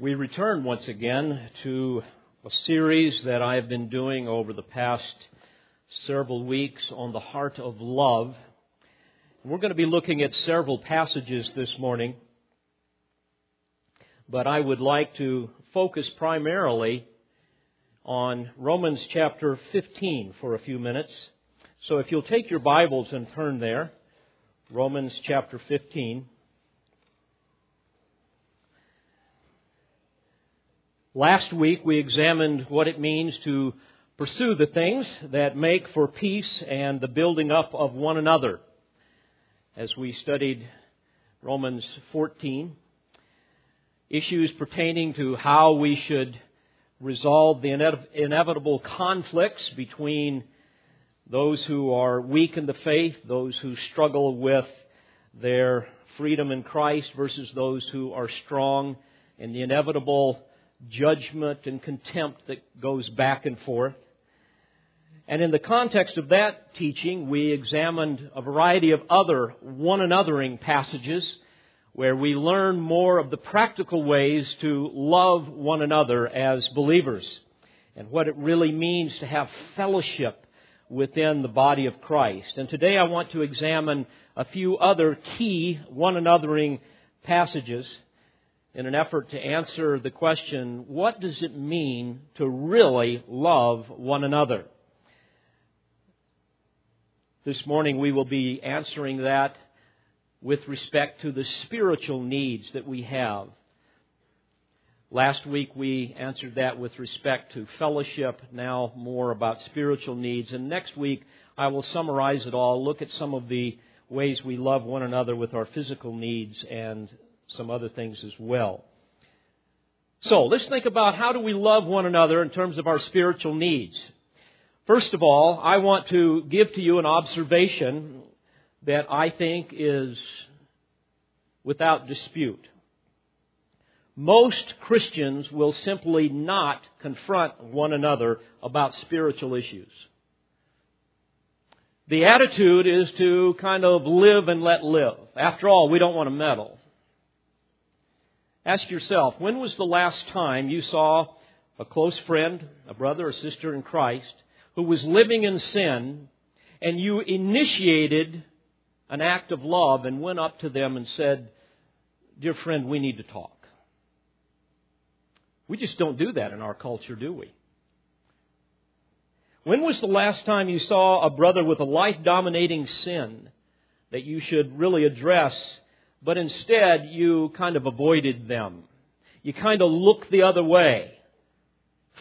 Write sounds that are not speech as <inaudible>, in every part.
We return once again to a series that I have been doing over the past several weeks on the heart of love. We're going to be looking at several passages this morning, but I would like to focus primarily on Romans chapter 15 for a few minutes. So if you'll take your Bibles and turn there, Romans chapter 15. Last week we examined what it means to pursue the things that make for peace and the building up of one another. As we studied Romans 14, issues pertaining to how we should resolve the inevitable conflicts between those who are weak in the faith, those who struggle with their freedom in Christ versus those who are strong, and the inevitable judgment and contempt that goes back and forth. And in the context of that teaching, we examined a variety of other one anothering passages where we learn more of the practical ways to love one another as believers and what it really means to have fellowship within the body of Christ. And today I want to examine a few other key one anothering passages in an effort to answer the question, what does it mean to really love one another? This morning we will be answering that with respect to the spiritual needs that we have. Last week we answered that with respect to fellowship, now more about spiritual needs. And next week I will summarize it all, look at some of the ways we love one another with our physical needs and some other things as well. So let's think about how do we love one another in terms of our spiritual needs. First of all, I want to give to you an observation that I think is without dispute. Most Christians will simply not confront one another about spiritual issues. The attitude is to kind of live and let live. After all, we don't want to meddle. Ask yourself, when was the last time you saw a close friend, a brother or sister in Christ, who was living in sin, and you initiated an act of love and went up to them and said, Dear friend, we need to talk? We just don't do that in our culture, do we? When was the last time you saw a brother with a life dominating sin that you should really address but instead you kind of avoided them. You kind of looked the other way.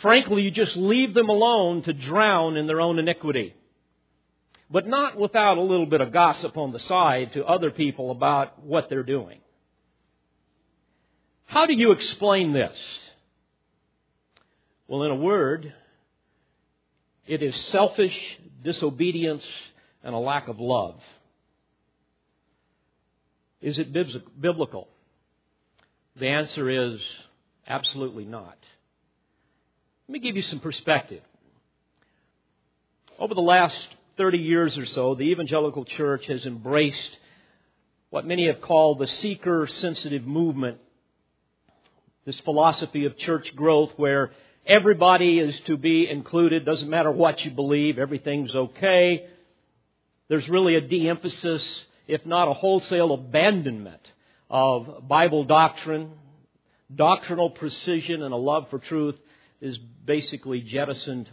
Frankly, you just leave them alone to drown in their own iniquity. But not without a little bit of gossip on the side to other people about what they're doing. How do you explain this? Well, in a word, it is selfish disobedience and a lack of love. Is it biblical? The answer is absolutely not. Let me give you some perspective. Over the last 30 years or so, the evangelical church has embraced what many have called the seeker sensitive movement. This philosophy of church growth where everybody is to be included, doesn't matter what you believe, everything's okay. There's really a de emphasis if not a wholesale abandonment of Bible doctrine, doctrinal precision, and a love for truth is basically jettisoned.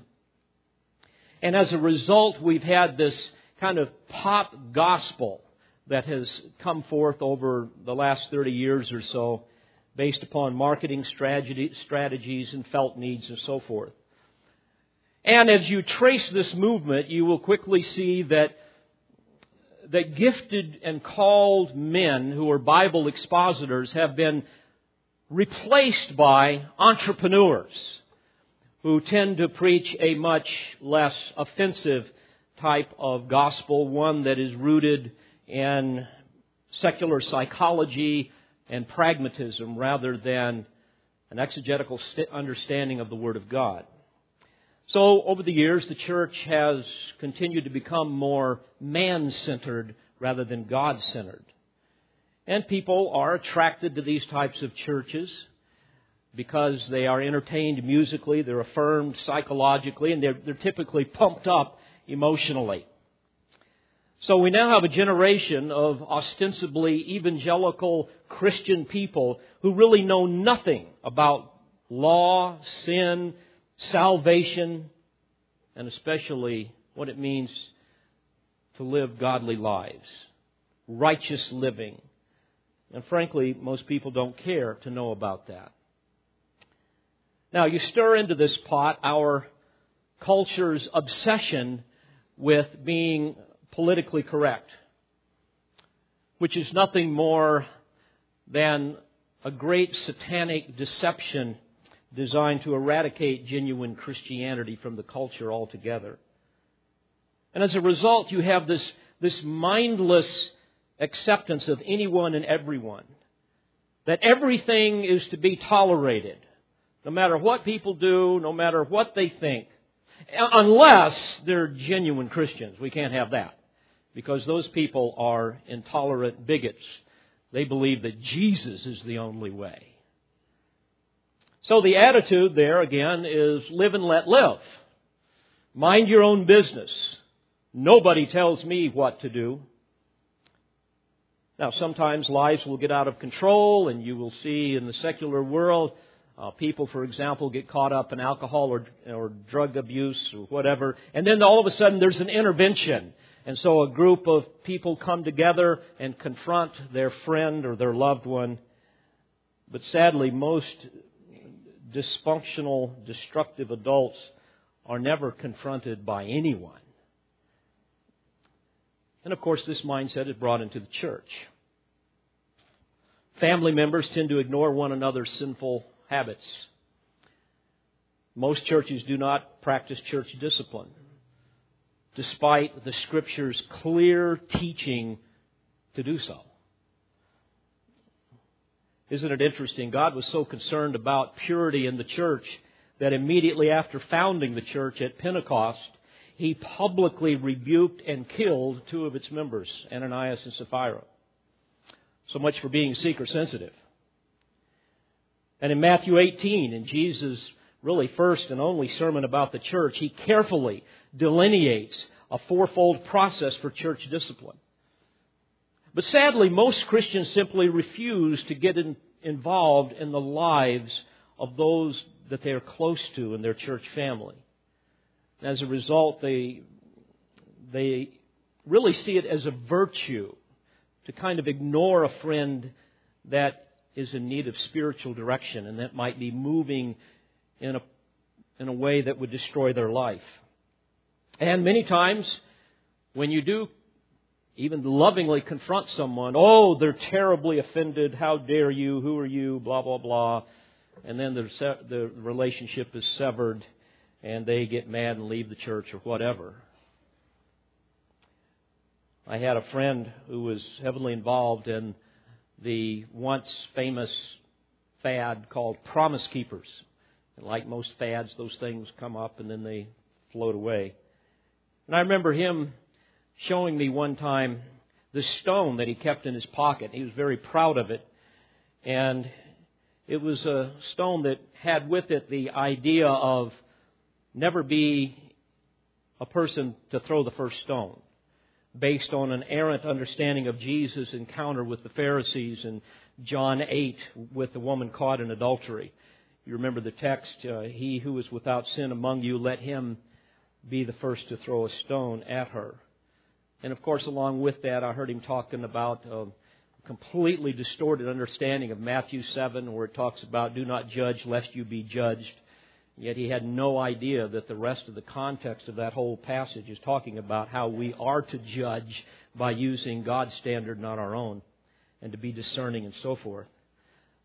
And as a result, we've had this kind of pop gospel that has come forth over the last 30 years or so based upon marketing strategies and felt needs and so forth. And as you trace this movement, you will quickly see that that gifted and called men who are Bible expositors have been replaced by entrepreneurs who tend to preach a much less offensive type of gospel, one that is rooted in secular psychology and pragmatism rather than an exegetical understanding of the Word of God. So, over the years, the church has continued to become more man centered rather than God centered. And people are attracted to these types of churches. because they are entertained musically, they're affirmed psychologically, and they're, they're typically pumped up emotionally. So we now have a generation of ostensibly evangelical Christian people who really know nothing about law, sin, salvation, and especially what it means to live godly lives, righteous living. And frankly, most people don't care to know about that. Now, you stir into this pot our culture's obsession with being politically correct, which is nothing more than a great satanic deception designed to eradicate genuine Christianity from the culture altogether. And as a result, you have this, this mindless acceptance of anyone and everyone. That everything is to be tolerated, no matter what people do, no matter what they think, unless they're genuine Christians. We can't have that because those people are intolerant bigots. They believe that Jesus is the only way. So the attitude there again is live and let live. Mind your own business. Nobody tells me what to do. Now, sometimes lives will get out of control, and you will see in the secular world uh, people, for example, get caught up in alcohol or, or drug abuse or whatever, and then all of a sudden there's an intervention. And so a group of people come together and confront their friend or their loved one. But sadly, most dysfunctional, destructive adults are never confronted by anyone. And of course, this mindset is brought into the church. Family members tend to ignore one another's sinful habits. Most churches do not practice church discipline, despite the Scripture's clear teaching to do so. Isn't it interesting? God was so concerned about purity in the church that immediately after founding the church at Pentecost, he publicly rebuked and killed two of its members, Ananias and Sapphira. So much for being seeker sensitive. And in Matthew 18, in Jesus' really first and only sermon about the church, he carefully delineates a fourfold process for church discipline. But sadly, most Christians simply refuse to get in, involved in the lives of those that they are close to in their church family. As a result, they, they really see it as a virtue to kind of ignore a friend that is in need of spiritual direction and that might be moving in a, in a way that would destroy their life. And many times, when you do even lovingly confront someone, oh, they're terribly offended, how dare you, who are you, blah, blah, blah. And then the, the relationship is severed and they get mad and leave the church or whatever. I had a friend who was heavily involved in the once famous fad called Promise Keepers. And like most fads, those things come up and then they float away. And I remember him showing me one time the stone that he kept in his pocket. He was very proud of it. And it was a stone that had with it the idea of never be a person to throw the first stone, based on an errant understanding of Jesus' encounter with the Pharisees in John 8 with the woman caught in adultery. You remember the text, uh, He who is without sin among you, let him be the first to throw a stone at her. And of course, along with that, I heard him talking about a completely distorted understanding of Matthew 7, where it talks about, do not judge lest you be judged. Yet he had no idea that the rest of the context of that whole passage is talking about how we are to judge by using God's standard, not our own, and to be discerning and so forth.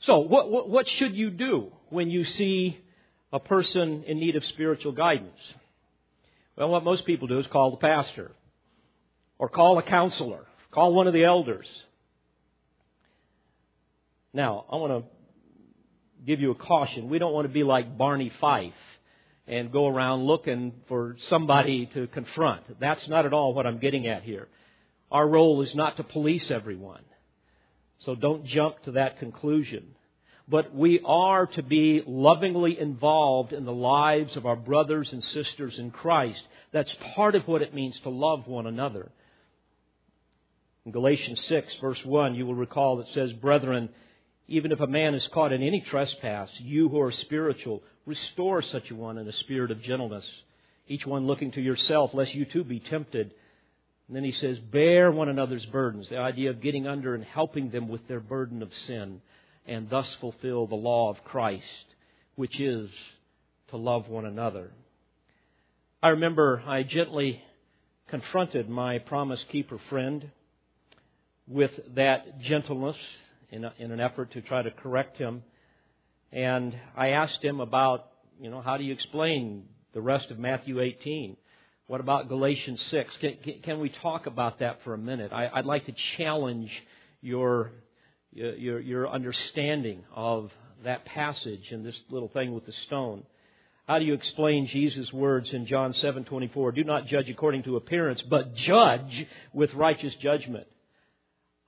So, what, what, what should you do when you see a person in need of spiritual guidance? Well, what most people do is call the pastor or call a counselor, call one of the elders. Now, I want to give you a caution. We don't want to be like Barney Fife and go around looking for somebody to confront. That's not at all what I'm getting at here. Our role is not to police everyone. So don't jump to that conclusion. but we are to be lovingly involved in the lives of our brothers and sisters in Christ. That's part of what it means to love one another. In Galatians 6, verse 1, you will recall it says, Brethren, even if a man is caught in any trespass, you who are spiritual, restore such a one in a spirit of gentleness, each one looking to yourself, lest you too be tempted. And then he says, Bear one another's burdens, the idea of getting under and helping them with their burden of sin, and thus fulfill the law of Christ, which is to love one another. I remember I gently confronted my promise keeper friend with that gentleness in, a, in an effort to try to correct him. And I asked him about, you know, how do you explain the rest of Matthew 18? What about Galatians 6? Can, can we talk about that for a minute? I, would like to challenge your, your, your understanding of that passage and this little thing with the stone. How do you explain Jesus' words in John 7:24? Do not judge according to appearance, but judge with righteous judgment.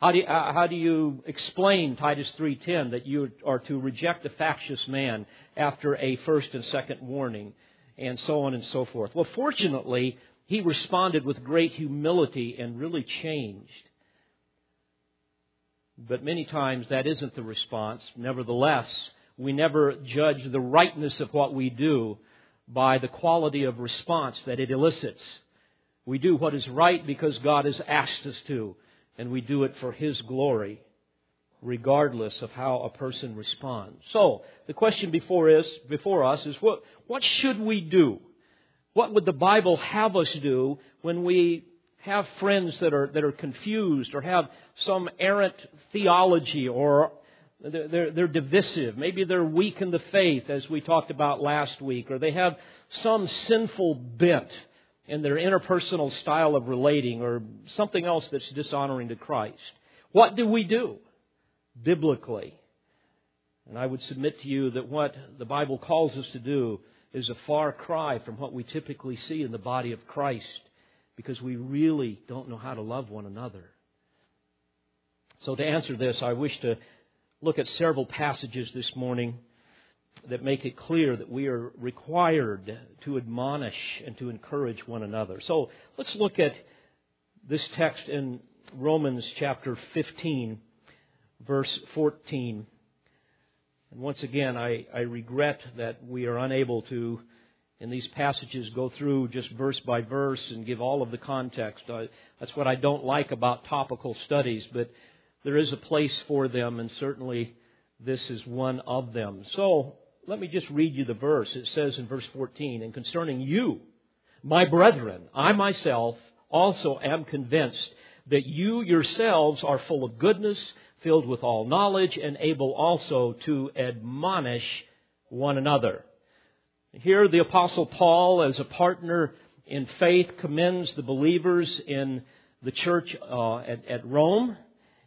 How do, you, uh, how do you explain Titus 3:10 that you are to reject a factious man after a first and second warning, and so on and so forth? Well, fortunately, he responded with great humility and really changed. But many times that isn't the response. Nevertheless, we never judge the rightness of what we do by the quality of response that it elicits. We do what is right because God has asked us to and we do it for His glory, regardless of how a person responds. So, the question before us, before us is what, what should we do? What would the Bible have us do when we have friends that are, that are confused or have some errant theology or they're, they're, divisive. Maybe they're weak in the faith, as we talked about last week, or they have some sinful bent in their interpersonal style of relating or something else that's dishonoring to Christ. What do we do biblically? And I would submit to you that what the Bible calls us to do is a far cry from what we typically see in the body of Christ because we really don't know how to love one another. So, to answer this, I wish to look at several passages this morning that make it clear that we are required to admonish and to encourage one another. So let's look at this text in Romans chapter 15, verse 14. And once again, I, I regret that we are unable to, in these passages, go through just verse by verse and give all of the context. I, that's what I don't like about topical studies, but there is a place for them, and certainly this is one of them. So let me just read you the verse. It says in verse 14, And concerning you, my brethren, I myself also am convinced that you yourselves are full of goodness, filled with all knowledge, and able also to admonish one another. Here, the Apostle Paul, as a partner in faith, commends the believers in the church uh, at, at Rome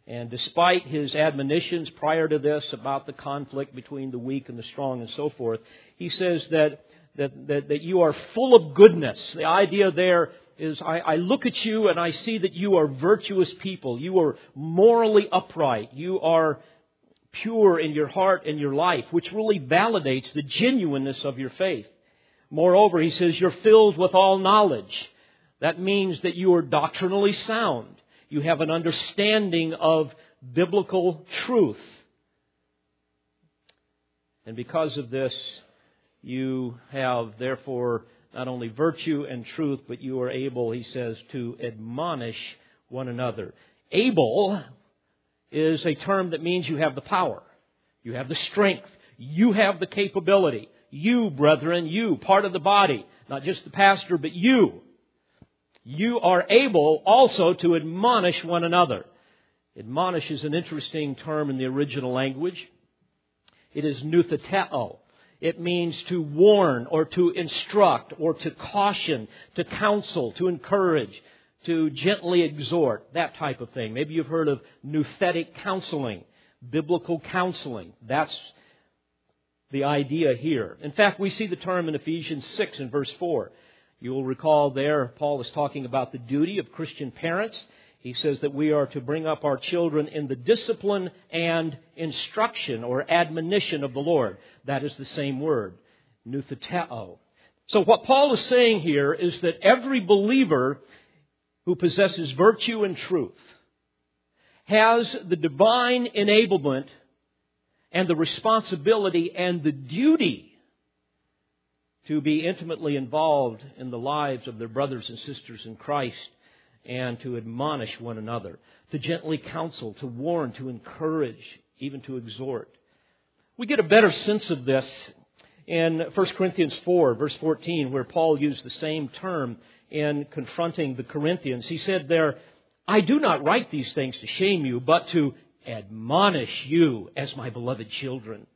and despite his admonitions prior to this about the conflict between the weak and the strong and so forth, he says that, that, that, that you are full of goodness. The idea there is I, I look at you and I see that you are virtuous people. You are morally upright. You are pure in your heart and your life, which really validates the genuineness of your faith. Moreover, he says you're filled with all knowledge. That means that you are doctrinally sound. You have an understanding of biblical truth. And because of this, you have therefore not only virtue and truth, but you are able, he says, to admonish one another. Able is a term that means you have the power. You have the strength. You have the capability. You, brethren, you, part of the body. Not just the pastor, but you you are able also to admonish one another. Admonish is an interesting term in the original language. It is noutheteo. It means to warn or to instruct or to caution, to counsel, to encourage, to gently exhort, that type of thing. Maybe you've heard of nouthetic counseling, biblical counseling. That's the idea here. In fact, we see the term in Ephesians 6 and verse 4. You will recall there, Paul is talking about the duty of Christian parents. he says that we are to bring up our children in the discipline and instruction or admonition of the Lord. That is the same word, noutheteo. So what Paul is saying here is that every believer who possesses virtue and truth has the divine enablement and the responsibility and the duty to be intimately involved in the lives of their brothers and sisters in Christ and to admonish one another, to gently counsel, to warn, to encourage, even to exhort. We get a better sense of this in 1 Corinthians 4, verse 14, where Paul used the same term in confronting the Corinthians. He said there, I do not write these things to shame you, but to admonish you as my beloved children.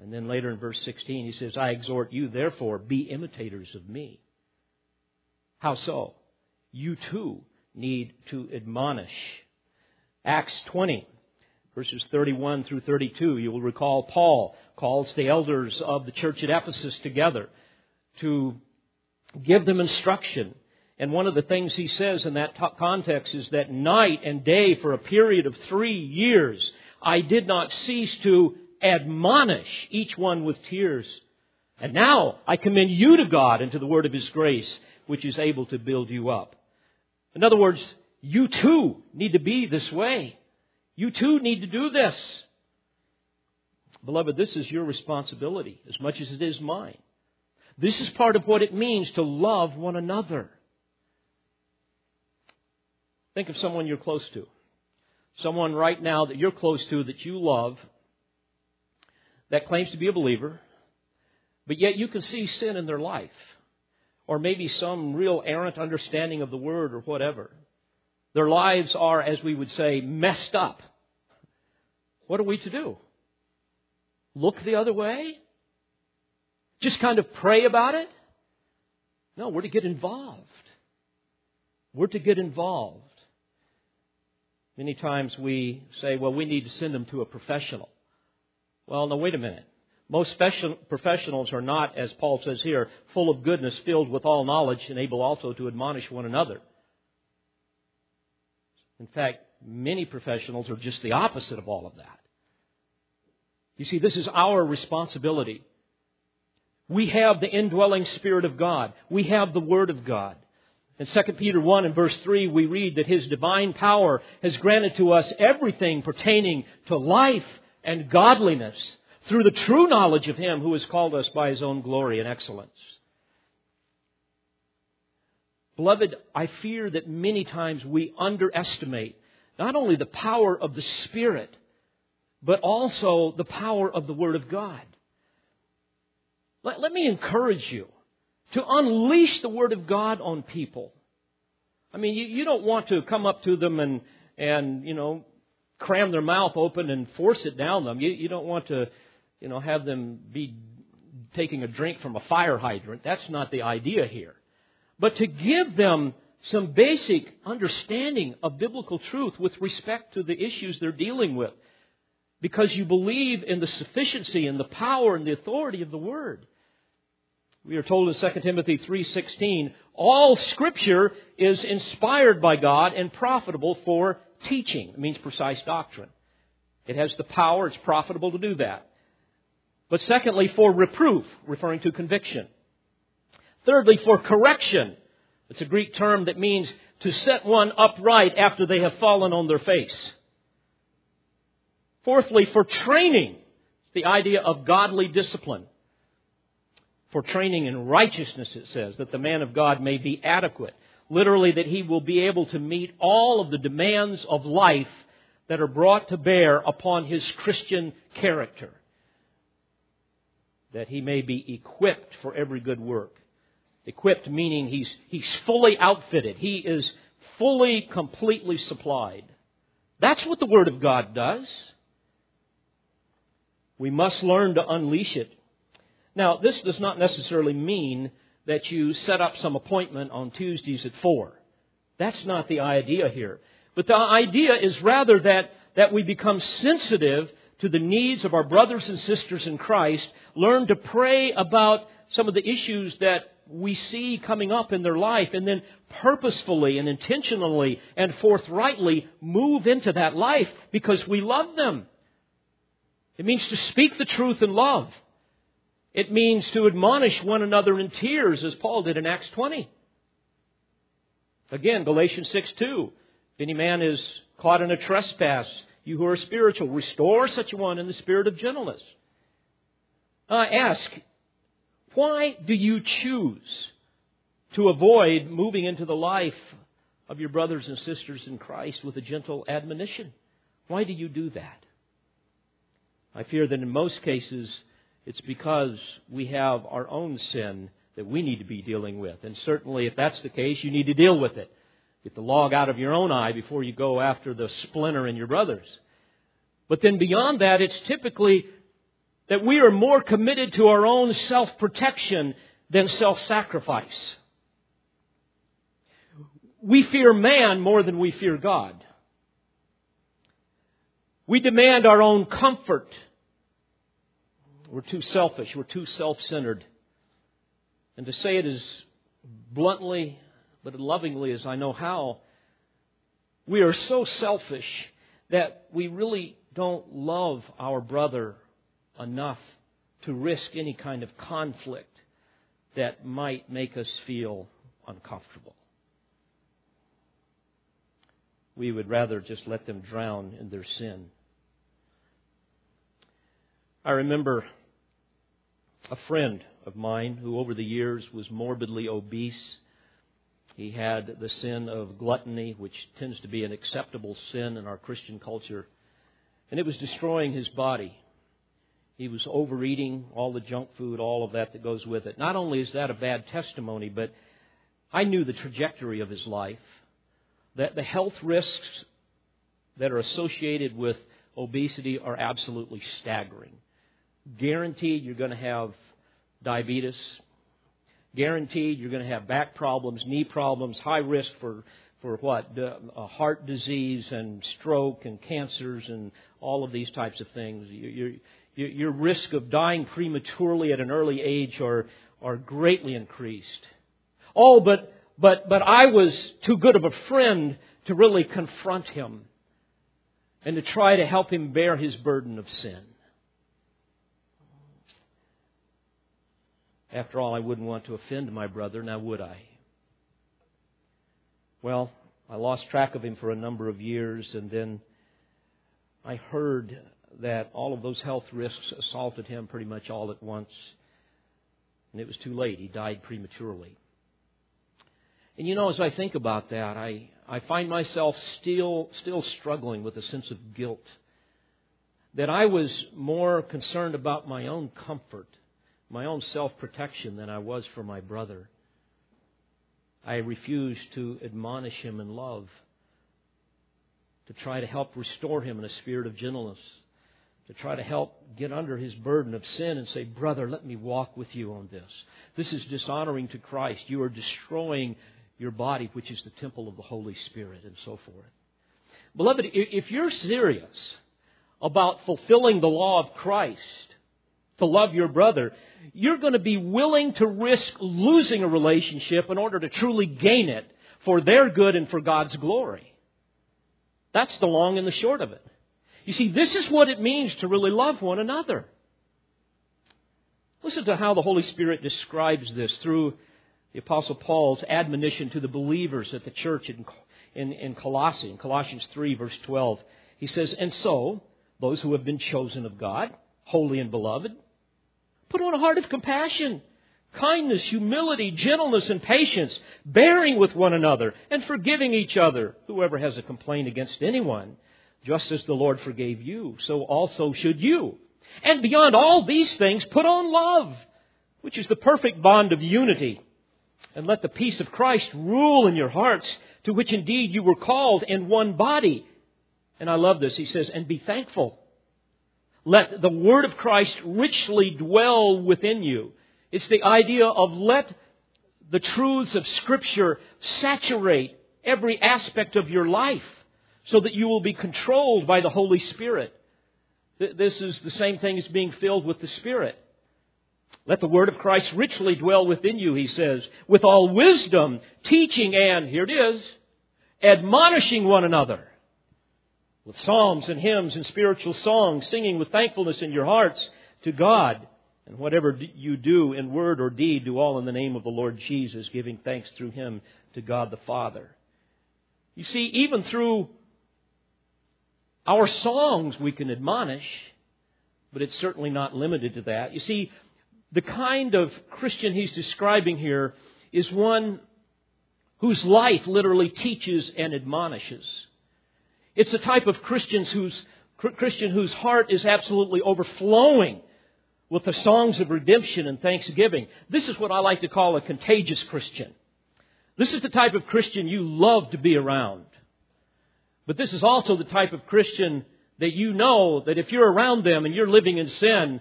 And then later in verse 16, he says, I exhort you, therefore, be imitators of me. How so? You too need to admonish. Acts 20, verses 31 through 32, you will recall Paul calls the elders of the church at Ephesus together to give them instruction. And one of the things he says in that context is that night and day for a period of three years, I did not cease to admonish each one with tears. And now I commend you to God and to the word of His grace, which is able to build you up. In other words, you too need to be this way. You too need to do this. Beloved, this is your responsibility as much as it is mine. This is part of what it means to love one another. Think of someone you're close to. Someone right now that you're close to that you love that claims to be a believer, but yet you can see sin in their life. Or maybe some real errant understanding of the word or whatever. Their lives are, as we would say, messed up. What are we to do? Look the other way? Just kind of pray about it? No, we're to get involved. We're to get involved. Many times we say, well, we need to send them to a professional. Well, no, wait a minute. Most special professionals are not, as Paul says here, full of goodness, filled with all knowledge, and able also to admonish one another. In fact, many professionals are just the opposite of all of that. You see, this is our responsibility. We have the indwelling Spirit of God. We have the Word of God. In 2 Peter 1 and verse 3, we read that His divine power has granted to us everything pertaining to life and godliness through the true knowledge of Him who has called us by His own glory and excellence. Beloved, I fear that many times we underestimate not only the power of the Spirit, but also the power of the Word of God. Let, let me encourage you to unleash the Word of God on people. I mean, you, you don't want to come up to them and, and, you know, cram their mouth open and force it down them. You, you don't want to, you know, have them be taking a drink from a fire hydrant. That's not the idea here. But to give them some basic understanding of biblical truth with respect to the issues they're dealing with. Because you believe in the sufficiency and the power and the authority of the Word. We are told in 2 Timothy 3:16, all scripture is inspired by God and profitable for teaching. It means precise doctrine. It has the power, it's profitable to do that. But secondly, for reproof, referring to conviction. Thirdly, for correction. It's a Greek term that means to set one upright after they have fallen on their face. Fourthly, for training. The idea of godly discipline. For training in righteousness, it says, that the man of God may be adequate. Literally, that he will be able to meet all of the demands of life that are brought to bear upon his Christian character. That he may be equipped for every good work. Equipped meaning he's, he's fully outfitted. He is fully, completely supplied. That's what the Word of God does. We must learn to unleash it. Now, this does not necessarily mean that you set up some appointment on Tuesdays at 4. That's not the idea here. But the idea is rather that, that we become sensitive to the needs of our brothers and sisters in Christ, learn to pray about some of the issues that we see coming up in their life and then purposefully and intentionally and forthrightly move into that life because we love them. It means to speak the truth in love. It means to admonish one another in tears as Paul did in Acts 20. Again, Galatians 6 2. If any man is caught in a trespass, you who are spiritual, restore such a one in the spirit of gentleness. I ask, why do you choose to avoid moving into the life of your brothers and sisters in Christ with a gentle admonition? Why do you do that? I fear that in most cases, it's because we have our own sin that we need to be dealing with. And certainly, if that's the case, you need to deal with it. Get the log out of your own eye before you go after the splinter in your brother's. But then beyond that, it's typically that we are more committed to our own self protection than self sacrifice. We fear man more than we fear God. We demand our own comfort. We're too selfish. We're too self centered. And to say it as bluntly but lovingly as I know how, we are so selfish that we really don't love our brother enough to risk any kind of conflict that might make us feel uncomfortable. We would rather just let them drown in their sin. I remember a friend of mine who, over the years, was morbidly obese. He had the sin of gluttony, which tends to be an acceptable sin in our Christian culture, and it was destroying his body. He was overeating all the junk food, all of that that goes with it. Not only is that a bad testimony, but I knew the trajectory of his life, that the health risks that are associated with obesity are absolutely staggering. Guaranteed you're going to have diabetes. Guaranteed you're going to have back problems, knee problems, high risk for for what? Uh, heart disease and stroke and cancers and all of these types of things. You're, your risk of dying prematurely at an early age are, are greatly increased. Oh, but, but, but I was too good of a friend to really confront him and to try to help him bear his burden of sin. After all, I wouldn't want to offend my brother, now would I? Well, I lost track of him for a number of years, and then I heard that all of those health risks assaulted him pretty much all at once. And it was too late. He died prematurely. And you know, as I think about that, I, I find myself still, still struggling with a sense of guilt. That I was more concerned about my own comfort, my own self protection than I was for my brother. I refused to admonish him in love, to try to help restore him in a spirit of gentleness to try to help get under his burden of sin and say, Brother, let me walk with you on this. This is dishonoring to Christ. You are destroying your body, which is the temple of the Holy Spirit, and so forth. Beloved, if you're serious about fulfilling the law of Christ, to love your brother, you're going to be willing to risk losing a relationship in order to truly gain it for their good and for God's glory. That's the long and the short of it. You see, this is what it means to really love one another. Listen to how the Holy Spirit describes this through the Apostle Paul's admonition to the believers at the church in, in, in Colossae, in Colossians 3, verse 12. He says, And so, those who have been chosen of God, holy and beloved, put on a heart of compassion, kindness, humility, gentleness, and patience, bearing with one another, and forgiving each other, whoever has a complaint against anyone. Just as the Lord forgave you, so also should you. And beyond all these things, put on love, which is the perfect bond of unity. And let the peace of Christ rule in your hearts, to which indeed you were called in one body. And I love this. He says, and be thankful. Let the word of Christ richly dwell within you. It's the idea of let the truths of Scripture saturate every aspect of your life so that you will be controlled by the Holy Spirit. This is the same thing as being filled with the Spirit. Let the word of Christ richly dwell within you, he says, with all wisdom, teaching and, here it is, admonishing one another with psalms and hymns and spiritual songs, singing with thankfulness in your hearts to God. And whatever you do in word or deed, do all in the name of the Lord Jesus, giving thanks through him to God the Father. You see, even through our songs we can admonish, but it's certainly not limited to that. You see, the kind of Christian he's describing here is one whose life literally teaches and admonishes. It's the type of Christians whose, Christian whose heart is absolutely overflowing with the songs of redemption and thanksgiving. This is what I like to call a contagious Christian. This is the type of Christian you love to be around. But this is also the type of Christian that you know that if you're around them and you're living in sin,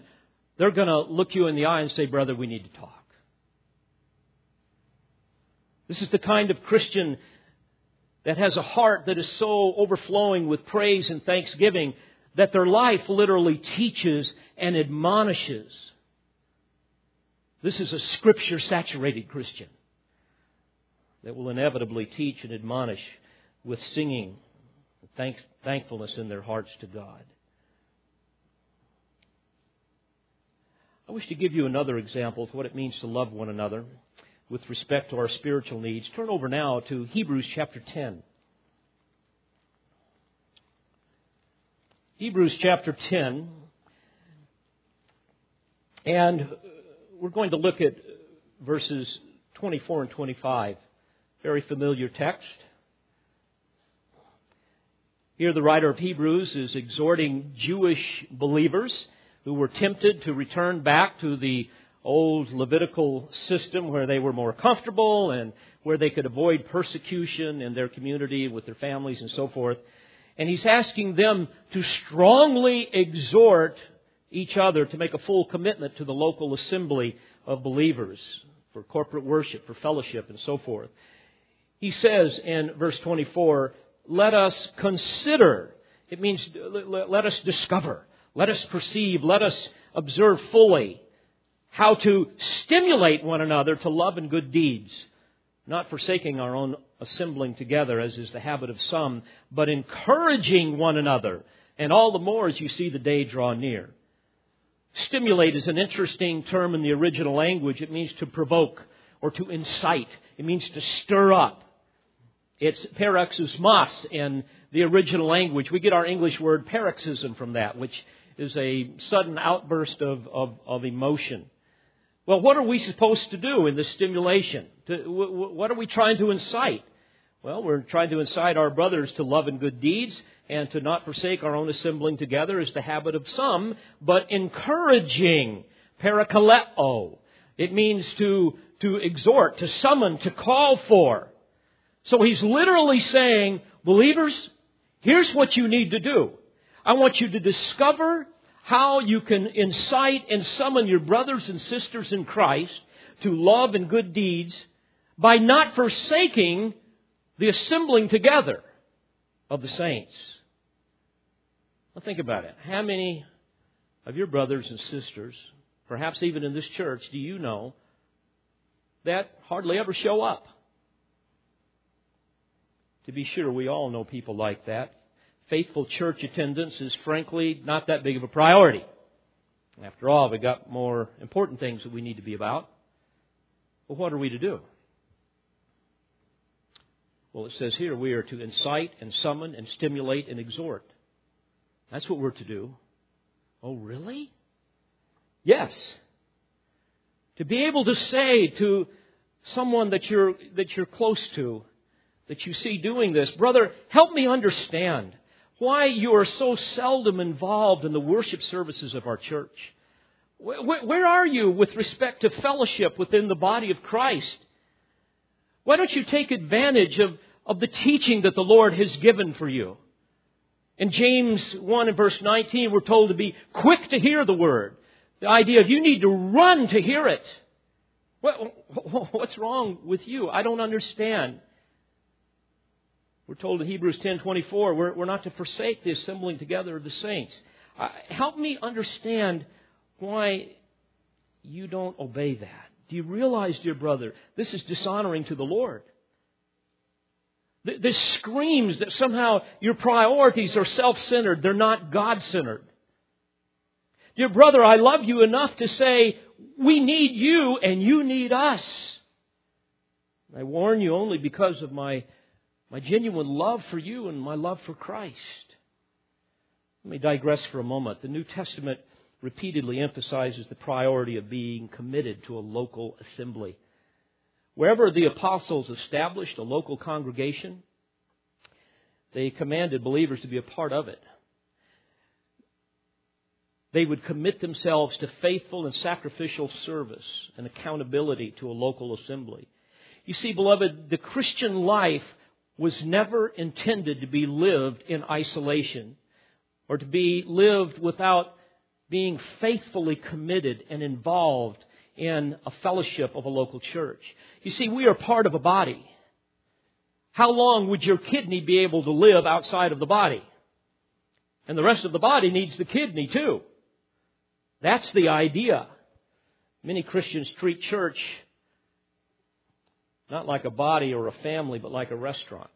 they're going to look you in the eye and say, Brother, we need to talk. This is the kind of Christian that has a heart that is so overflowing with praise and thanksgiving that their life literally teaches and admonishes. This is a scripture saturated Christian that will inevitably teach and admonish with singing, thanks, thankfulness in their hearts to God. I wish to give you another example of what it means to love one another with respect to our spiritual needs. Turn over now to Hebrews chapter 10. Hebrews chapter 10. And we're going to look at verses 24 and 25. Very familiar text. Here, the writer of Hebrews is exhorting Jewish believers who were tempted to return back to the old Levitical system where they were more comfortable and where they could avoid persecution in their community with their families and so forth. And he's asking them to strongly exhort each other to make a full commitment to the local assembly of believers for corporate worship, for fellowship, and so forth. He says in verse 24, let us consider. It means let us discover let us perceive, let us observe fully how to stimulate one another to love and good deeds, not forsaking our own assembling together, as is the habit of some, but encouraging one another, and all the more as you see the day draw near. Stimulate is an interesting term in the original language. It means to provoke or to incite. It means to stir up. It's paroxysmos in the original language. We get our English word paroxysm from that, which is a sudden outburst of, of, of emotion. Well, what are we supposed to do in this stimulation? What are we trying to incite? Well, we're trying to incite our brothers to love and good deeds and to not forsake our own assembling together as the habit of some, but encouraging, parakaleo. It means to, to exhort, to summon, to call for. So he's literally saying, believers, here's what you need to do. I want you to discover how you can incite and summon your brothers and sisters in Christ to love and good deeds by not forsaking the assembling together of the saints. Now think about it. How many of your brothers and sisters, perhaps even in this church, do you know that hardly ever show up? To be sure, we all know people like that faithful church attendance is frankly not that big of a priority. After all, we've got more important things that we need to be about. Well, what are we to do? Well, it says here we are to incite and summon and stimulate and exhort. That's what we're to do. Oh, really? Yes. To be able to say to someone that you're, that you're close to, that you see doing this, brother, help me understand why you are so seldom involved in the worship services of our church. Where are you with respect to fellowship within the body of Christ? Why don't you take advantage of, of the teaching that the Lord has given for you? In James 1 and verse 19, we're told to be quick to hear the word. The idea of you need to run to hear it. What's wrong with you? I don't understand. We're told in Hebrews 10:24 we're, we're not to forsake the assembling together of the saints. Uh, help me understand why you don't obey that. Do you realize, dear brother, this is dishonoring to the Lord? This screams that somehow your priorities are self centered, they're not God centered. Dear brother, I love you enough to say, we need you and you need us. I warn you only because of my, my genuine love for you and my love for Christ. Let me digress for a moment. The New Testament repeatedly emphasizes the priority of being committed to a local assembly. Wherever the apostles established a local congregation, they commanded believers to be a part of it. They would commit themselves to faithful and sacrificial service and accountability to a local assembly. You see, beloved, the Christian life was never intended to be lived in isolation or to be lived without being faithfully committed and involved in a fellowship of a local church. You see, we are part of a body. How long would your kidney be able to live outside of the body? And the rest of the body needs the kidney too. That's the idea. Many Christians treat church not like a body or a family, but like a restaurant.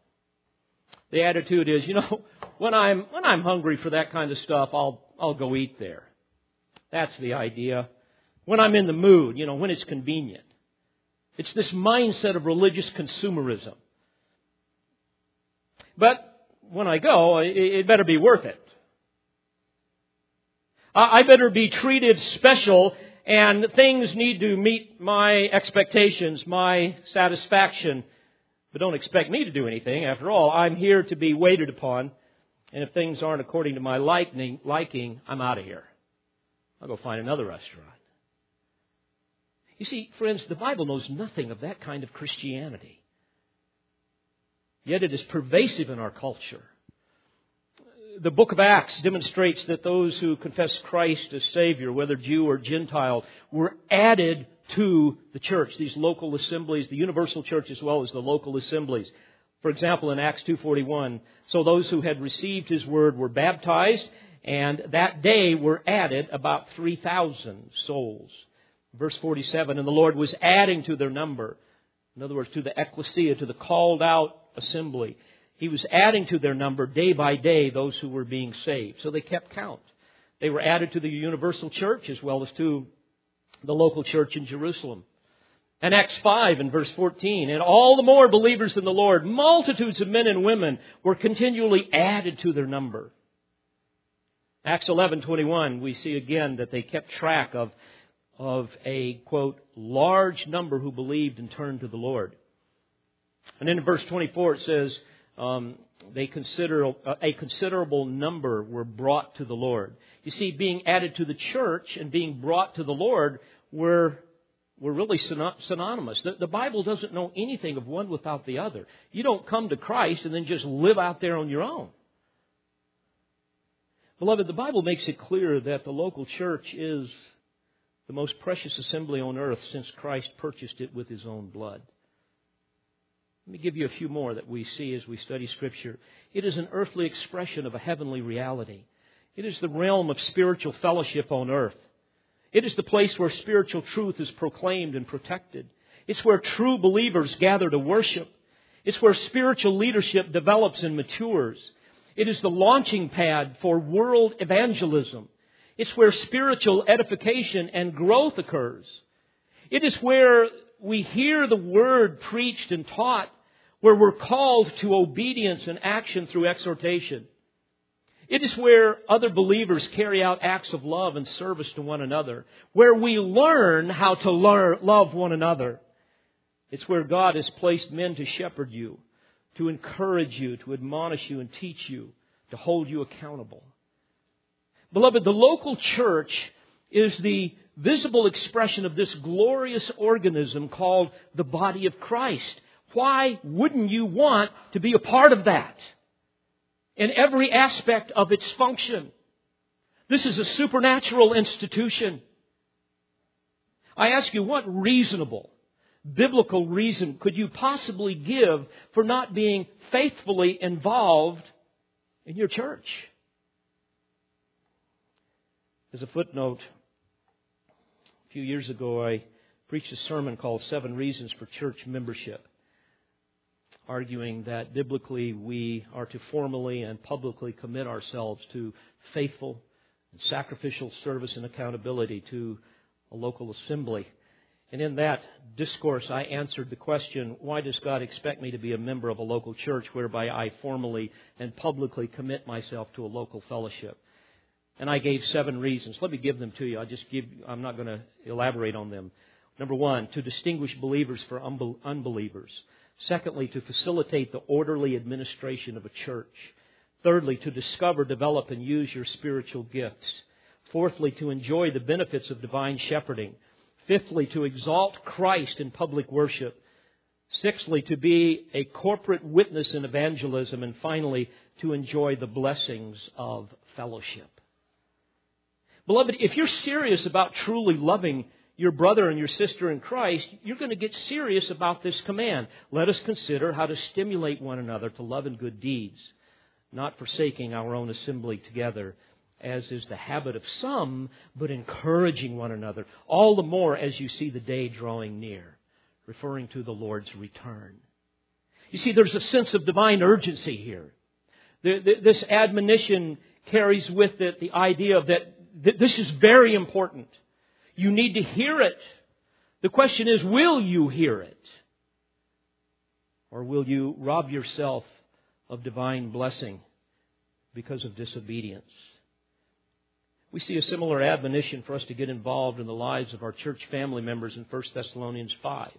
The attitude is, you know, <laughs> when I'm when I'm hungry for that kind of stuff, I'll I'll go eat there. That's the idea. When I'm in the mood, you know, when it's convenient. It's this mindset of religious consumerism. But when I go, it better be worth it. I better be treated special and things need to meet my expectations, my satisfaction. But don't expect me to do anything. After all, I'm here to be waited upon. And if things aren't according to my liking, I'm out of here. I'll go find another restaurant. You see, friends, the Bible knows nothing of that kind of Christianity. Yet it is pervasive in our culture the book of Acts demonstrates that those who confess Christ as Savior, whether Jew or Gentile, were added to the church, these local assemblies, the universal church as well as the local assemblies. For example, in Acts 2.41, so those who had received His word were baptized, and that day were added about 3,000 souls. Verse 47, and the Lord was adding to their number. In other words, to the ecclesia, to the called out assembly. He was adding to their number day by day those who were being saved. So they kept count. They were added to the universal church as well as to the local church in Jerusalem. And Acts 5 and verse 14, and all the more believers in the Lord, multitudes of men and women were continually added to their number. Acts 11:21, we see again that they kept track of of a quote large number who believed and turned to the Lord. And then in verse 24 it says, um, they consider a considerable number were brought to the Lord. You see, being added to the church and being brought to the Lord were were really synonymous. The, the Bible doesn't know anything of one without the other. You don't come to Christ and then just live out there on your own. Beloved, the Bible makes it clear that the local church is the most precious assembly on earth since Christ purchased it with his own blood. Let me give you a few more that we see as we study Scripture. It is an earthly expression of a heavenly reality. It is the realm of spiritual fellowship on earth. It is the place where spiritual truth is proclaimed and protected. It's where true believers gather to worship. It's where spiritual leadership develops and matures. It is the launching pad for world evangelism. It's where spiritual edification and growth occurs. It is where we hear the word preached and taught, where we're called to obedience and action through exhortation. It is where other believers carry out acts of love and service to one another, where we learn how to learn, love one another. It's where God has placed men to shepherd you, to encourage you, to admonish you and teach you, to hold you accountable. Beloved, the local church is the visible expression of this glorious organism called the body of Christ. Why wouldn't you want to be a part of that? In every aspect of its function. This is a supernatural institution. I ask you, what reasonable, biblical reason could you possibly give for not being faithfully involved in your church? As a footnote, A few years ago, I preached a sermon called Seven Reasons for Church Membership, arguing that biblically we are to formally and publicly commit ourselves to faithful and sacrificial service and accountability to a local assembly. And in that discourse, I answered the question, why does God expect me to be a member of a local church whereby I formally and publicly commit myself to a local fellowship? And I gave seven reasons. Let me give them to you. I just give, I'm not going to elaborate on them. Number one, to distinguish believers from unbelievers. Secondly, to facilitate the orderly administration of a church. Thirdly, to discover, develop, and use your spiritual gifts. Fourthly, to enjoy the benefits of divine shepherding. Fifthly, to exalt Christ in public worship. Sixthly, to be a corporate witness in evangelism. And finally, to enjoy the blessings of fellowship. Beloved, if you're serious about truly loving your brother and your sister in Christ, you're going to get serious about this command. Let us consider how to stimulate one another to love and good deeds, not forsaking our own assembly together as is the habit of some, but encouraging one another, all the more as you see the day drawing near, referring to the Lord's return. You see, there's a sense of divine urgency here. This admonition carries with it the idea that this is very important. You need to hear it. The question is, will you hear it? Or will you rob yourself of divine blessing because of disobedience? We see a similar admonition for us to get involved in the lives of our church family members in 1 Thessalonians 5.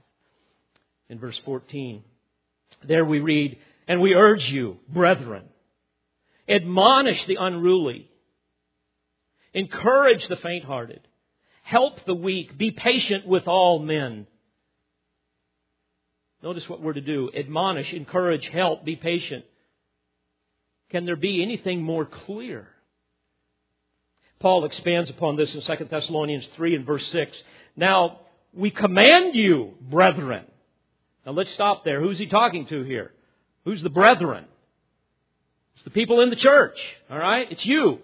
In verse 14, there we read, And we urge you, brethren, admonish the unruly, encourage the faint hearted, help the weak, be patient with all men. Notice what we're to do admonish, encourage, help, be patient. Can there be anything more clear? Paul expands upon this in 2 Thessalonians 3 and verse 6. Now, we command you, brethren. Now let's stop there. Who's he talking to here? Who's the brethren? It's the people in the church. Alright? It's you.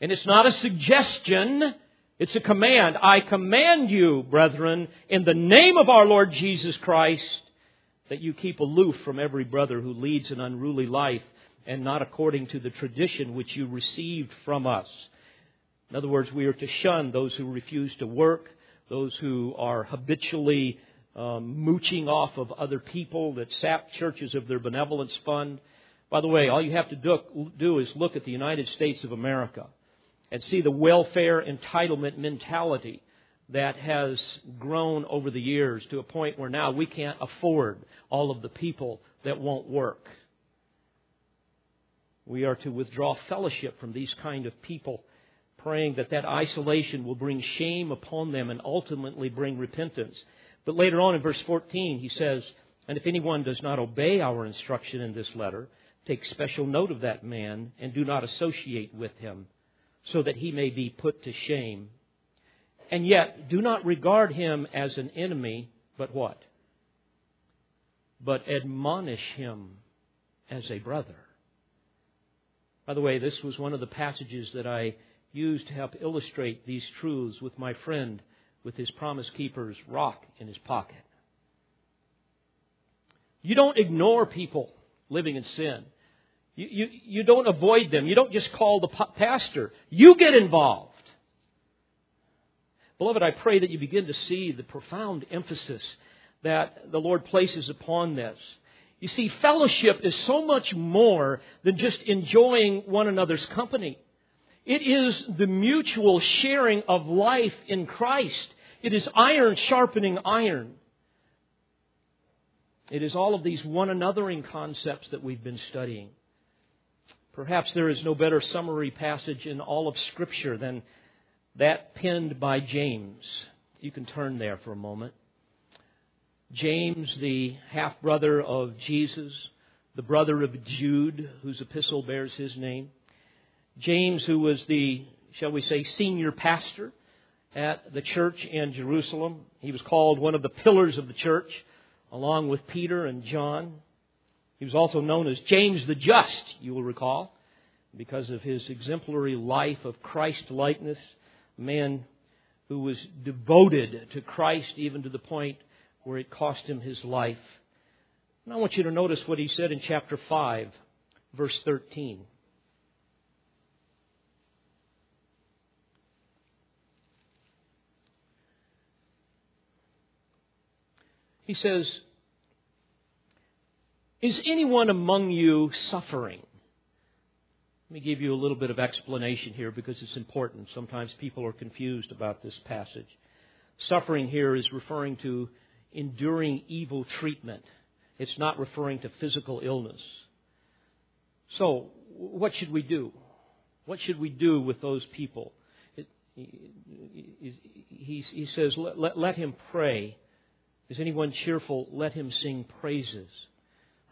And it's not a suggestion. It's a command. I command you, brethren, in the name of our Lord Jesus Christ, that you keep aloof from every brother who leads an unruly life and not according to the tradition which you received from us in other words, we are to shun those who refuse to work, those who are habitually um, mooching off of other people, that sap churches of their benevolence fund. By the way, all you have to do, do is look at the United States of America and see the welfare entitlement mentality that has grown over the years to a point where now we can't afford all of the people that won't work. We are to withdraw fellowship from these kind of people praying that that isolation will bring shame upon them and ultimately bring repentance. But later on in verse 14, he says, And if anyone does not obey our instruction in this letter, take special note of that man and do not associate with him, so that he may be put to shame. And yet, do not regard him as an enemy, but what? But admonish him as a brother. By the way, this was one of the passages that I used to help illustrate these truths with my friend with his Promise Keeper's rock in his pocket. You don't ignore people living in sin. You, you, you don't avoid them. You don't just call the pastor. You get involved. Beloved, I pray that you begin to see the profound emphasis that the Lord places upon this. You see, fellowship is so much more than just enjoying one another's company. It is the mutual sharing of life in Christ. It is iron sharpening iron. It is all of these one anothering concepts that we've been studying. Perhaps there is no better summary passage in all of Scripture than that penned by James. You can turn there for a moment. James, the half brother of Jesus, the brother of Jude, whose epistle bears his name. James, who was the, shall we say, senior pastor at the church in Jerusalem. He was called one of the pillars of the church, along with Peter and John. He was also known as James the Just, you will recall, because of his exemplary life of Christ likeness. A man who was devoted to Christ even to the point where it cost him his life. And I want you to notice what he said in chapter 5, verse 13. He says, Is anyone among you suffering? Let me give you a little bit of explanation here because it's important. Sometimes people are confused about this passage. Suffering here is referring to enduring evil treatment. It's not referring to physical illness. So, what should we do? What should we do with those people? He, says, let him pray. Is anyone cheerful? Let him sing praises.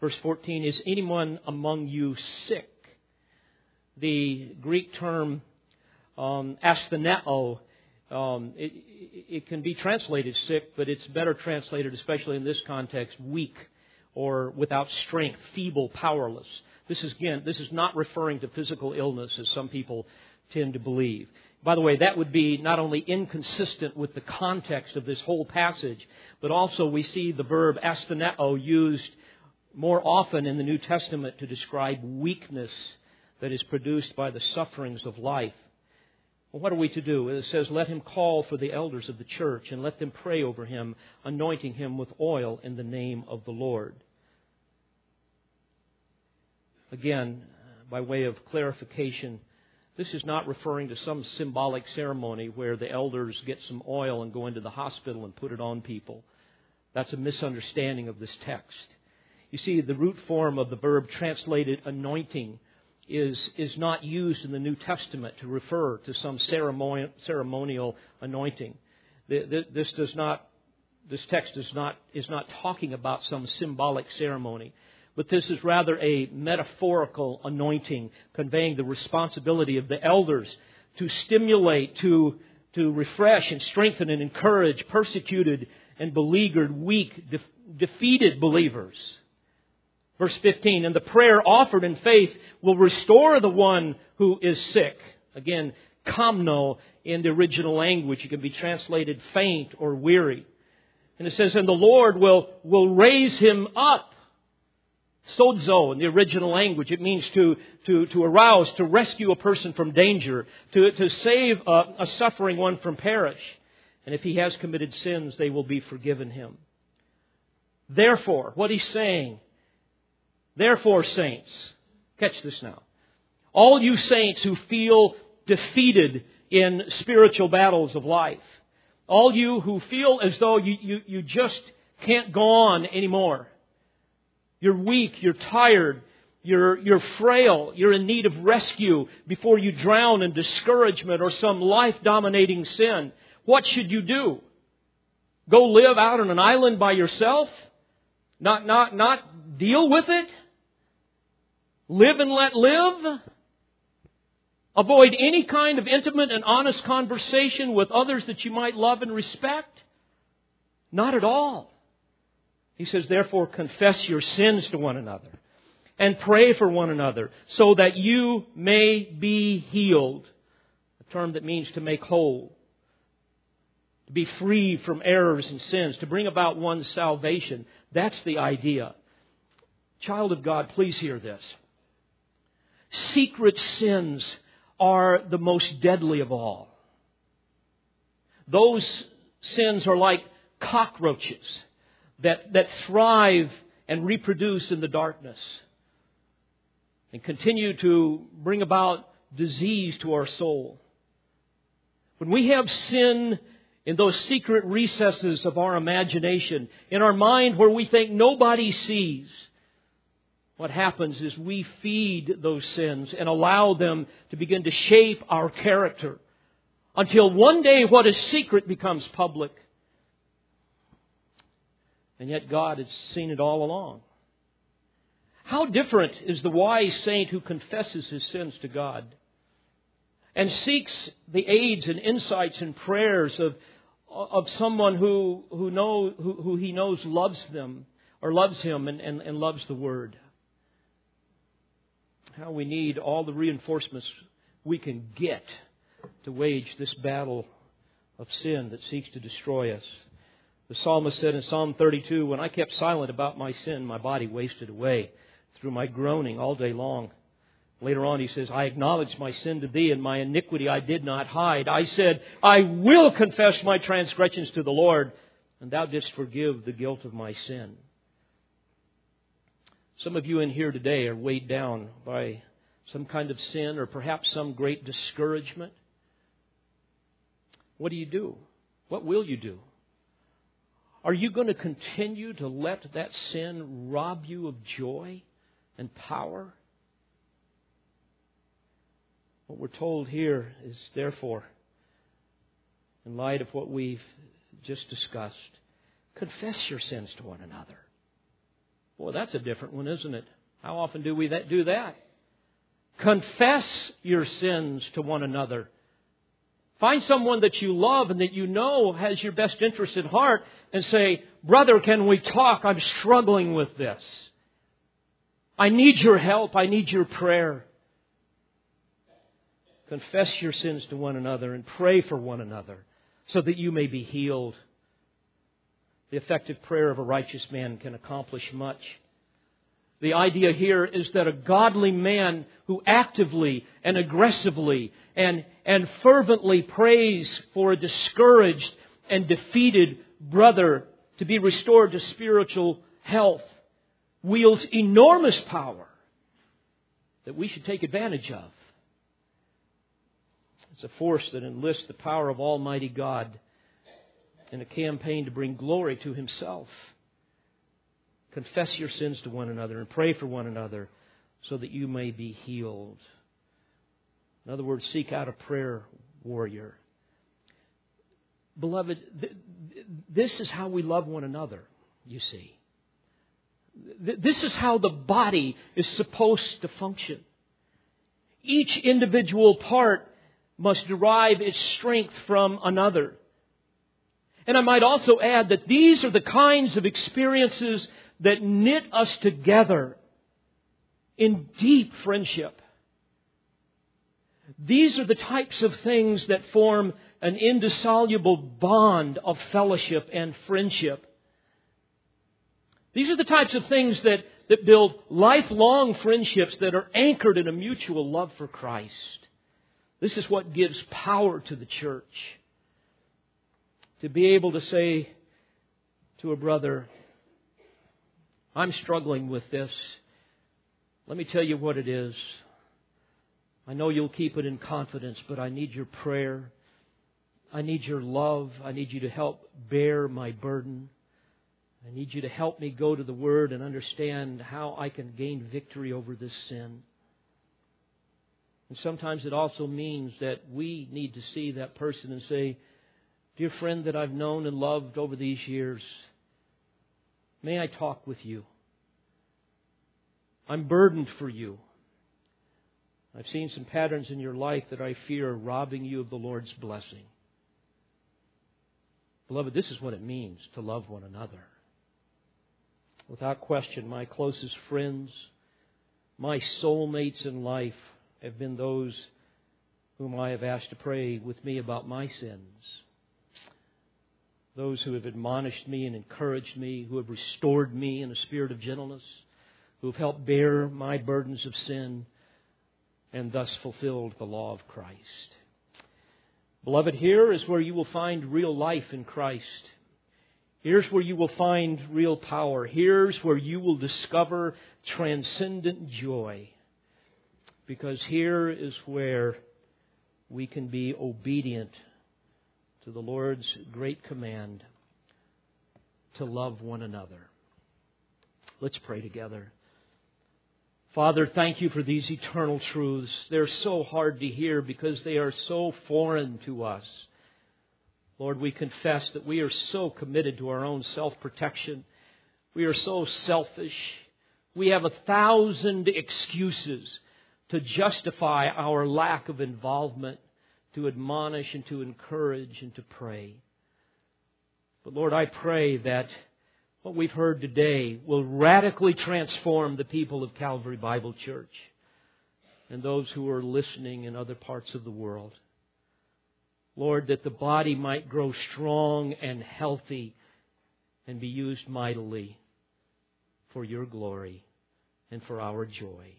Verse 14 Is anyone among you sick? The Greek term um, um, it, it can be translated sick, but it's better translated, especially in this context, weak or without strength, feeble, powerless. This is again, this is not referring to physical illness as some people tend to believe. By the way, that would be not only inconsistent with the context of this whole passage, but also we see the verb astheneo used more often in the New Testament to describe weakness that is produced by the sufferings of life. Well, what are we to do? It says, Let him call for the elders of the church and let them pray over him, anointing him with oil in the name of the Lord. Again, by way of clarification, this is not referring to some symbolic ceremony where the elders get some oil and go into the hospital and put it on people. That's a misunderstanding of this text. You see, the root form of the verb translated anointing is, is not used in the New Testament to refer to some ceremonial, anointing. This does not, this text is not, is not talking about some symbolic ceremony but this is rather a metaphorical anointing conveying the responsibility of the elders to stimulate, to, to refresh and strengthen and encourage persecuted and beleaguered, weak, de- defeated believers. Verse 15, and the prayer offered in faith will restore the one who is sick. Again, kamno in the original language. It can be translated faint or weary. And it says, and the Lord will, will raise him up. Sozo in the original language, it means to, to, to arouse, to rescue a person from danger, to, to save a, a suffering one from perish. And if he has committed sins, they will be forgiven him. Therefore, what he's saying, therefore, saints, catch this now. All you saints who feel defeated in spiritual battles of life, all you who feel as though you, you, you just can't go on anymore, you're weak, you're tired, you're, you're frail, you're in need of rescue before you drown in discouragement or some life dominating sin. What should you do? Go live out on an island by yourself? Not, not, not deal with it? Live and let live? Avoid any kind of intimate and honest conversation with others that you might love and respect? Not at all. He says, therefore, confess your sins to one another and pray for one another so that you may be healed. A term that means to make whole, to be free from errors and sins, to bring about one's salvation. That's the idea. Child of God, please hear this. Secret sins are the most deadly of all. Those sins are like cockroaches that, that thrive and reproduce in the darkness and continue to bring about disease to our soul. When we have sin in those secret recesses of our imagination, in our mind where we think nobody sees, what happens is we feed those sins and allow them to begin to shape our character until one day what is secret becomes public. And yet God has seen it all along. How different is the wise saint who confesses his sins to God and seeks the aids and insights and prayers of, of someone who, who, know, who, who he knows loves them or loves him and, and, and loves the Word. How we need all the reinforcements we can get to wage this battle of sin that seeks to destroy us. The psalmist said in Psalm 32, When I kept silent about my sin, my body wasted away through my groaning all day long. Later on, he says, I acknowledged my sin to thee, and my iniquity I did not hide. I said, I will confess my transgressions to the Lord, and thou didst forgive the guilt of my sin. Some of you in here today are weighed down by some kind of sin or perhaps some great discouragement. What do you do? What will you do? Are you going to continue to let that sin rob you of joy and power? What we're told here is therefore, in light of what we've just discussed, confess your sins to one another. Boy, that's a different one, isn't it? How often do we that, do that? Confess your sins to one another. Find someone that you love and that you know has your best interest at heart and say, Brother, can we talk? I'm struggling with this. I need your help. I need your prayer. Confess your sins to one another and pray for one another so that you may be healed. The effective prayer of a righteous man can accomplish much. The idea here is that a godly man who actively and aggressively and, and fervently prays for a discouraged and defeated brother to be restored to spiritual health wields enormous power that we should take advantage of. It's a force that enlists the power of Almighty God in a campaign to bring glory to Himself. Confess your sins to one another and pray for one another so that you may be healed. In other words, seek out a prayer warrior. Beloved, th- this is how we love one another, you see. Th- this is how the body is supposed to function. Each individual part must derive its strength from another. And I might also add that these are the kinds of experiences that knit us together in deep friendship. These are the types of things that form an indissoluble bond of fellowship and friendship. These are the types of things that, that build lifelong friendships that are anchored in a mutual love for Christ. This is what gives power to the church. To be able to say to a brother, I'm struggling with this. Let me tell you what it is. I know you'll keep it in confidence, but I need your prayer. I need your love. I need you to help bear my burden. I need you to help me go to the Word and understand how I can gain victory over this sin. And sometimes it also means that we need to see that person and say, Dear friend that I've known and loved over these years, may I talk with you? I'm burdened for you. I've seen some patterns in your life that I fear are robbing you of the Lord's blessing. Beloved, this is what it means to love one another. Without question, my closest friends, my soulmates in life, have been those whom I have asked to pray with me about my sins. Those who have admonished me and encouraged me, who have restored me in a spirit of gentleness, who have helped bear my burdens of sin and thus fulfilled the law of Christ. Beloved, here is where you will find real life in Christ. Here's where you will find real power. Here's where you will discover transcendent joy because here is where we can be obedient to the Lord's great command to love one another. Let's pray together. Father, thank you for these eternal truths. They're so hard to hear because they are so foreign to us. Lord, we confess that we are so committed to our own self protection. We are so selfish. We have a thousand excuses to justify our lack of involvement, to admonish and to encourage and to pray. But Lord, I pray that what we've heard today will radically transform the people of Calvary Bible Church and those who are listening in other parts of the world. Lord, that the body might grow strong and healthy and be used mightily for your glory and for our joy.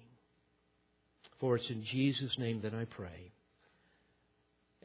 For it's in Jesus' name that I pray.